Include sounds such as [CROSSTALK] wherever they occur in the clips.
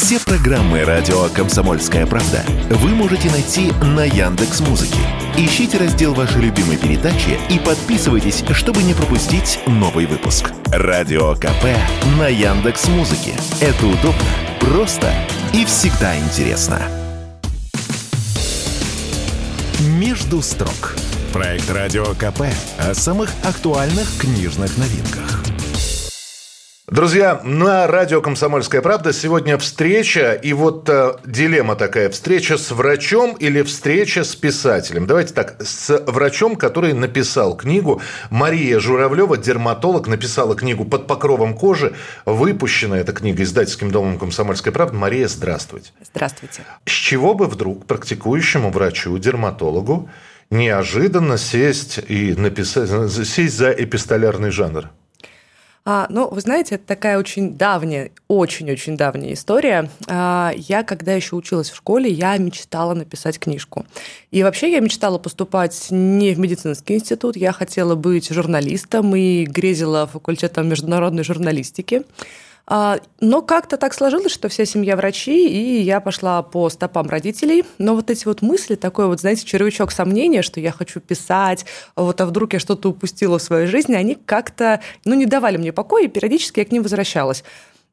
Все программы радио Комсомольская правда вы можете найти на Яндекс Музыке. Ищите раздел вашей любимой передачи и подписывайтесь, чтобы не пропустить новый выпуск. Радио КП на Яндекс Музыке. Это удобно, просто и всегда интересно. Между строк. Проект Радио КП о самых актуальных книжных новинках. Друзья, на радио «Комсомольская правда» сегодня встреча, и вот э, дилемма такая, встреча с врачом или встреча с писателем. Давайте так, с врачом, который написал книгу. Мария Журавлева, дерматолог, написала книгу «Под покровом кожи». Выпущена эта книга издательским домом «Комсомольская правда». Мария, здравствуйте. Здравствуйте. С чего бы вдруг практикующему врачу, дерматологу, неожиданно сесть и написать, сесть за эпистолярный жанр? А, ну, вы знаете, это такая очень давняя, очень-очень давняя история. А, я, когда еще училась в школе, я мечтала написать книжку. И вообще я мечтала поступать не в медицинский институт, я хотела быть журналистом и грезила факультетом международной журналистики. А, но как-то так сложилось, что вся семья врачи, и я пошла по стопам родителей. Но вот эти вот мысли, такой вот, знаете, червячок сомнения, что я хочу писать, вот а вдруг я что-то упустила в своей жизни, они как-то, ну, не давали мне покоя, и периодически я к ним возвращалась.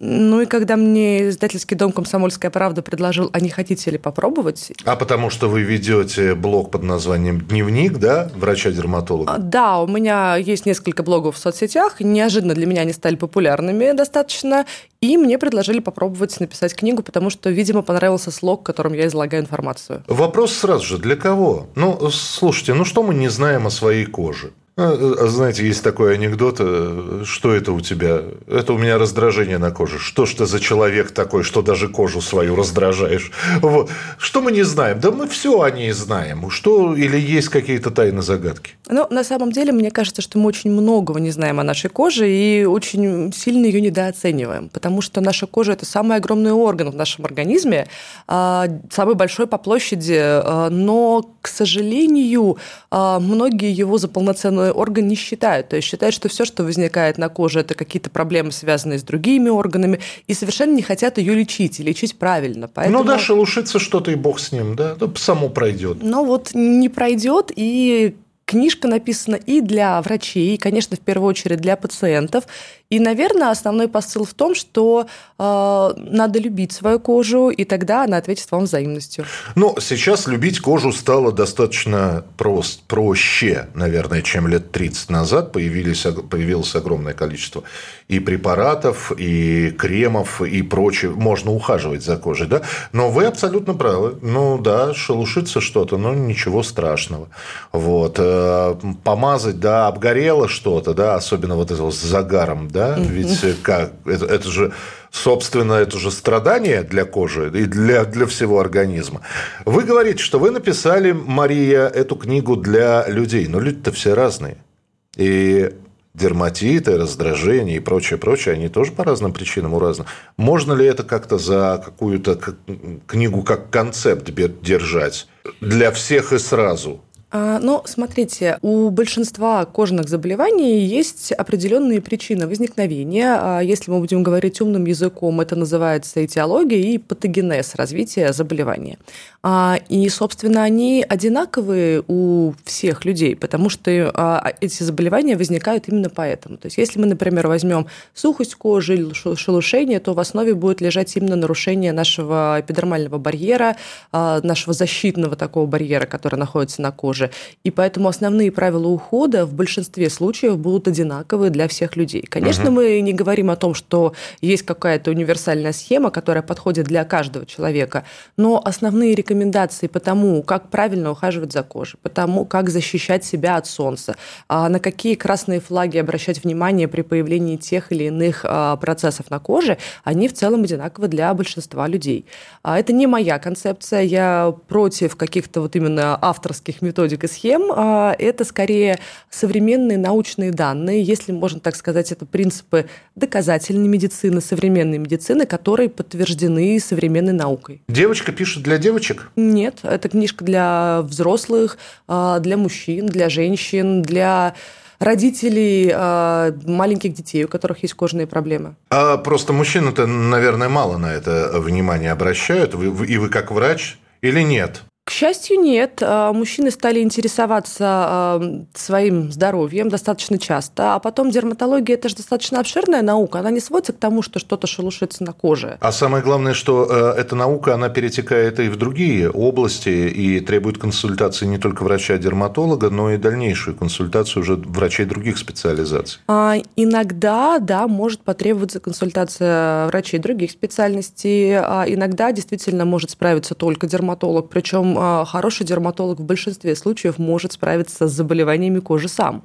Ну и когда мне издательский дом «Комсомольская правда» предложил, а не хотите ли попробовать? А потому что вы ведете блог под названием «Дневник», да, врача-дерматолога? А, да, у меня есть несколько блогов в соцсетях. Неожиданно для меня они стали популярными достаточно. И мне предложили попробовать написать книгу, потому что, видимо, понравился слог, которым я излагаю информацию. Вопрос сразу же, для кого? Ну, слушайте, ну что мы не знаем о своей коже? А, а, знаете, есть такой анекдот, э, что это у тебя? Это у меня раздражение на коже. Что ж ты за человек такой, что даже кожу свою раздражаешь? Вот. Что мы не знаем? Да мы все о ней знаем. Что или есть какие-то тайны загадки? Ну, на самом деле, мне кажется, что мы очень многого не знаем о нашей коже и очень сильно ее недооцениваем, потому что наша кожа – это самый огромный орган в нашем организме, а, самый большой по площади, но, к сожалению, многие его за полноценную орган не считают. То есть считают, что все, что возникает на коже, это какие-то проблемы, связанные с другими органами, и совершенно не хотят ее лечить и лечить правильно. Поэтому... Ну да, шелушится что-то, и бог с ним, да, само пройдет. Ну вот не пройдет, и книжка написана и для врачей, и, конечно, в первую очередь для пациентов. И, наверное, основной посыл в том, что э, надо любить свою кожу, и тогда она ответит вам взаимностью. Ну, сейчас любить кожу стало достаточно прост, проще, наверное, чем лет 30 назад. Появились, появилось огромное количество и препаратов, и кремов, и прочее. Можно ухаживать за кожей, да? Но вы абсолютно правы. Ну, да, шелушится что-то, но ничего страшного. Вот. Э, помазать, да, обгорело что-то, да, особенно вот это вот с загаром, да, ведь э, как, это, это же, собственно, это же страдание для кожи и для, для всего организма. Вы говорите, что вы написали, Мария, эту книгу для людей, но люди-то все разные. И дерматиты, раздражения и прочее, прочее, они тоже по разным причинам у разных. Можно ли это как-то за какую-то книгу как концепт держать для всех и сразу? Ну, смотрите, у большинства кожных заболеваний есть определенные причины возникновения. А, если мы будем говорить умным языком, это называется этиология и патогенез развития заболевания. А, и, собственно, они одинаковые у всех людей, потому что эти заболевания возникают именно поэтому. То есть, если мы, например, возьмем сухость кожи или шелушение, то в основе будет лежать именно нарушение нашего эпидермального барьера, нашего защитного такого барьера, который находится на коже кожи. И поэтому основные правила ухода в большинстве случаев будут одинаковые для всех людей. Конечно, угу. мы не говорим о том, что есть какая-то универсальная схема, которая подходит для каждого человека, но основные рекомендации по тому, как правильно ухаживать за кожей, по тому, как защищать себя от солнца, а на какие красные флаги обращать внимание при появлении тех или иных а, процессов на коже, они в целом одинаковы для большинства людей. А это не моя концепция, я против каких-то вот именно авторских методик методик и схем, а, это скорее современные научные данные, если можно так сказать, это принципы доказательной медицины, современной медицины, которые подтверждены современной наукой. Девочка пишет для девочек? Нет, это книжка для взрослых, а, для мужчин, для женщин, для родителей э, маленьких детей, у которых есть кожные проблемы. А просто мужчины-то, наверное, мало на это внимание обращают. И вы как врач или нет? К счастью, нет. А, мужчины стали интересоваться а, своим здоровьем достаточно часто, а потом дерматология – это же достаточно обширная наука, она не сводится к тому, что что-то шелушится на коже. А самое главное, что э, эта наука, она перетекает и в другие области и требует консультации не только врача-дерматолога, но и дальнейшую консультацию уже врачей других специализаций. А, иногда, да, может потребоваться консультация врачей других специальностей, а иногда действительно может справиться только дерматолог, причем а, хороший дерматолог в большинстве случаев может справиться с заболеваниями кожи сам.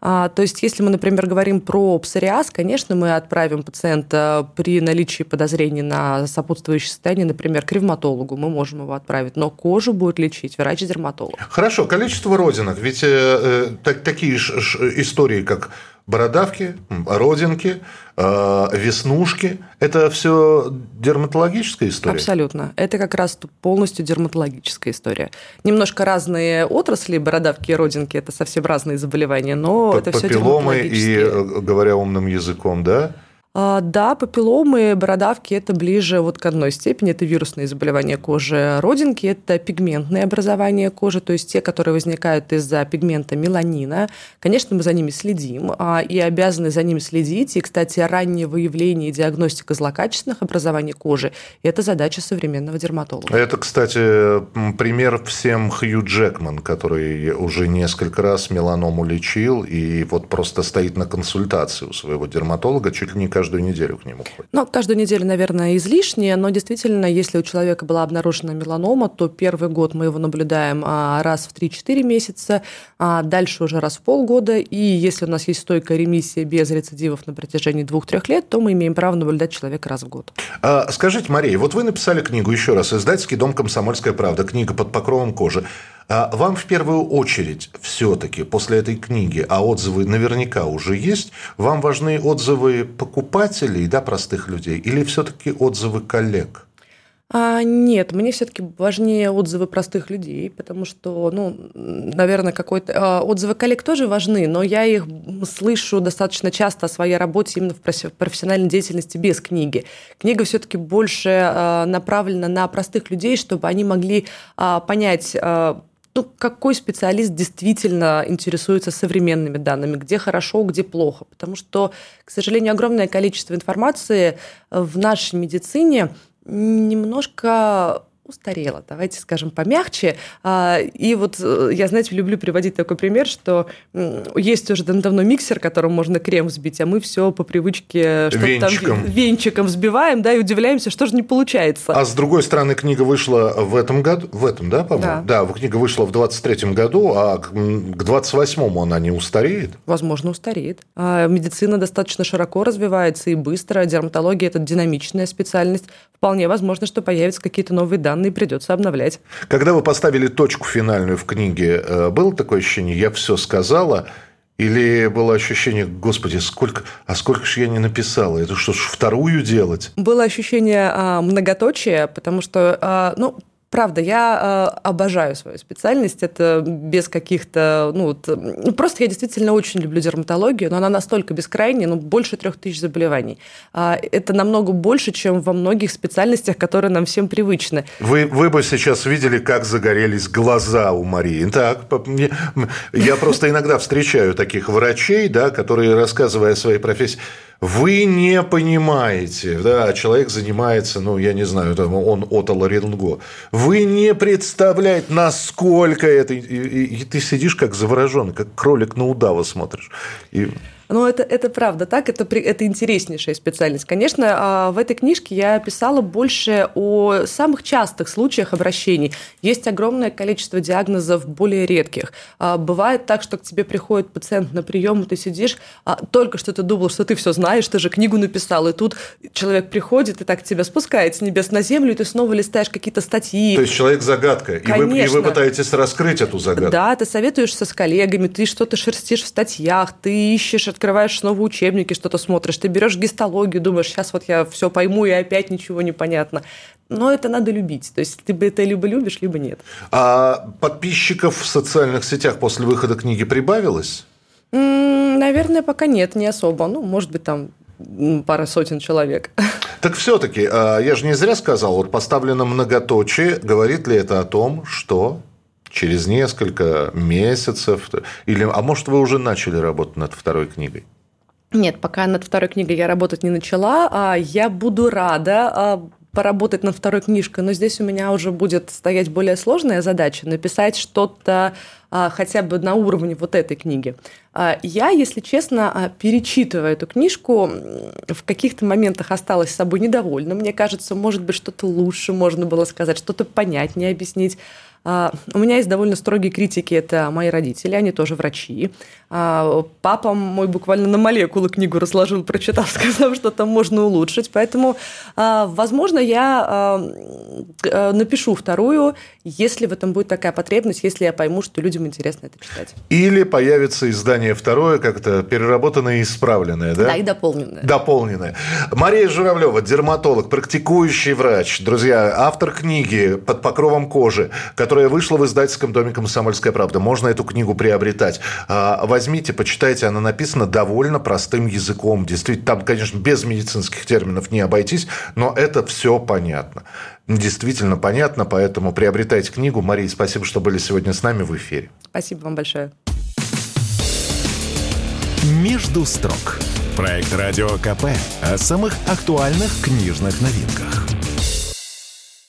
А, то есть, если мы, например, говорим про псориаз, конечно, мы отправим пациента при наличии подозрений на сопутствующее состояние, например, к ревматологу, мы можем его отправить, но кожу будет лечить врач-дерматолог. Хорошо, количество родинок, ведь э, э, так, такие ж, истории, как бородавки, родинки, э, веснушки. Это все дерматологическая история? Абсолютно. Это как раз полностью дерматологическая история. Немножко разные отрасли, бородавки и родинки – это совсем разные заболевания, но П это все дерматологические. и, э, говоря умным языком, да? А, да, папилломы, бородавки – это ближе вот к одной степени. Это вирусные заболевания кожи. Родинки – это пигментные образования кожи, то есть те, которые возникают из-за пигмента меланина. Конечно, мы за ними следим а, и обязаны за ними следить. И, кстати, раннее выявление и диагностика злокачественных образований кожи – это задача современного дерматолога. Это, кстати, пример всем Хью Джекман, который уже несколько раз меланому лечил и вот просто стоит на консультации у своего дерматолога чуть ли не каждый каждую неделю к нему ходит? Ну, каждую неделю, наверное, излишнее, но действительно, если у человека была обнаружена меланома, то первый год мы его наблюдаем а, раз в 3-4 месяца, а дальше уже раз в полгода, и если у нас есть стойкая ремиссия без рецидивов на протяжении 2-3 лет, то мы имеем право наблюдать человека раз в год. А, скажите, Мария, вот вы написали книгу еще раз «Издательский дом «Комсомольская правда», книга «Под покровом кожи». А вам в первую очередь все-таки после этой книги, а отзывы наверняка уже есть, вам важны отзывы покупателей, да, простых людей, или все-таки отзывы коллег? А, нет, мне все-таки важнее отзывы простых людей, потому что, ну, наверное, какой-то а, отзывы коллег тоже важны, но я их слышу достаточно часто о своей работе именно в профессиональной деятельности без книги. Книга все-таки больше а, направлена на простых людей, чтобы они могли а, понять а, ну, какой специалист действительно интересуется современными данными, где хорошо, где плохо. Потому что, к сожалению, огромное количество информации в нашей медицине немножко устарела, давайте скажем помягче. А, и вот э, я, знаете, люблю приводить такой пример, что есть уже давно миксер, которым можно крем взбить, а мы все по привычке что там венчиком взбиваем, да, и удивляемся, что же не получается. А с другой стороны, книга вышла в этом году, в этом, да, по-моему? Да. да, книга вышла в 23-м году, а к 28-му она не устареет? Возможно, устареет. А медицина достаточно широко развивается и быстро. Дерматология – это динамичная специальность. Вполне возможно, что появятся какие-то новые данные данные придется обновлять. Когда вы поставили точку финальную в книге, э, было такое ощущение, я все сказала, или было ощущение, господи, сколько, а сколько же я не написала? Это что ж, вторую делать? Было ощущение а, многоточия, потому что, а, ну, Правда, я э, обожаю свою специальность. Это без каких-то... Ну, вот, ну, просто я действительно очень люблю дерматологию, но она настолько бескрайняя, ну, больше трех тысяч заболеваний. Э, это намного больше, чем во многих специальностях, которые нам всем привычны. Вы, вы бы сейчас видели, как загорелись глаза у Марии. Так, я просто иногда встречаю таких врачей, да, которые, рассказывая о своей профессии, вы не понимаете, да, человек занимается, ну, я не знаю, там, он отоларинго. Вы не представляете, насколько это... И, и, и ты сидишь как завороженный, как кролик на удава смотришь. И... Ну, это, это правда так, это, это интереснейшая специальность. Конечно, а, в этой книжке я писала больше о самых частых случаях обращений. Есть огромное количество диагнозов более редких. А, бывает так, что к тебе приходит пациент на прием, и ты сидишь, а, только что ты думал, что ты все знаешь, ты же книгу написал, и тут человек приходит и так тебя спускает с небес на землю, и ты снова листаешь какие-то статьи. То есть человек загадка, и вы, и вы пытаетесь раскрыть эту загадку. Да, ты советуешься с коллегами, ты что-то шерстишь в статьях, ты ищешь открываешь снова учебники, что-то смотришь, ты берешь гистологию, думаешь, сейчас вот я все пойму, и опять ничего не понятно. Но это надо любить. То есть ты это либо любишь, либо нет. А подписчиков в социальных сетях после выхода книги прибавилось? Наверное, пока нет, не особо. Ну, может быть, там пара сотен человек. [LAUGHS] Так все-таки, а, я же не зря сказал, вот поставлено многоточие, говорит ли это о том, что через несколько месяцев, или, а может, вы уже начали работать над второй книгой? Нет, пока над второй книгой я работать не начала. А я буду рада а, поработать над второй книжкой, но здесь у меня уже будет стоять более сложная задача написать что-то а, хотя бы на уровне вот этой книги. Я, если честно, перечитывая эту книжку, в каких-то моментах осталась с собой недовольна. Мне кажется, может быть, что-то лучше можно было сказать, что-то понятнее объяснить. А, у меня есть довольно строгие критики, это мои родители, они тоже врачи. А, папа мой буквально на молекулы книгу разложил, прочитав, [LAUGHS] сказав, что там можно улучшить. Поэтому, а, возможно, я напишу вторую, если в этом будет такая потребность, если я пойму, что людям интересно это читать. Или появится издание второе, как-то переработанное и исправленное, да? Да, и дополненное. Дополненное. Мария Журавлева, дерматолог, практикующий врач, друзья, автор книги «Под покровом кожи», который которая вышла в издательском доме «Комсомольская правда». Можно эту книгу приобретать. А, возьмите, почитайте, она написана довольно простым языком. Действительно, там, конечно, без медицинских терминов не обойтись, но это все понятно. Действительно понятно, поэтому приобретайте книгу. Мария, спасибо, что были сегодня с нами в эфире. Спасибо вам большое. «Между строк» – проект «Радио КП» о самых актуальных книжных новинках –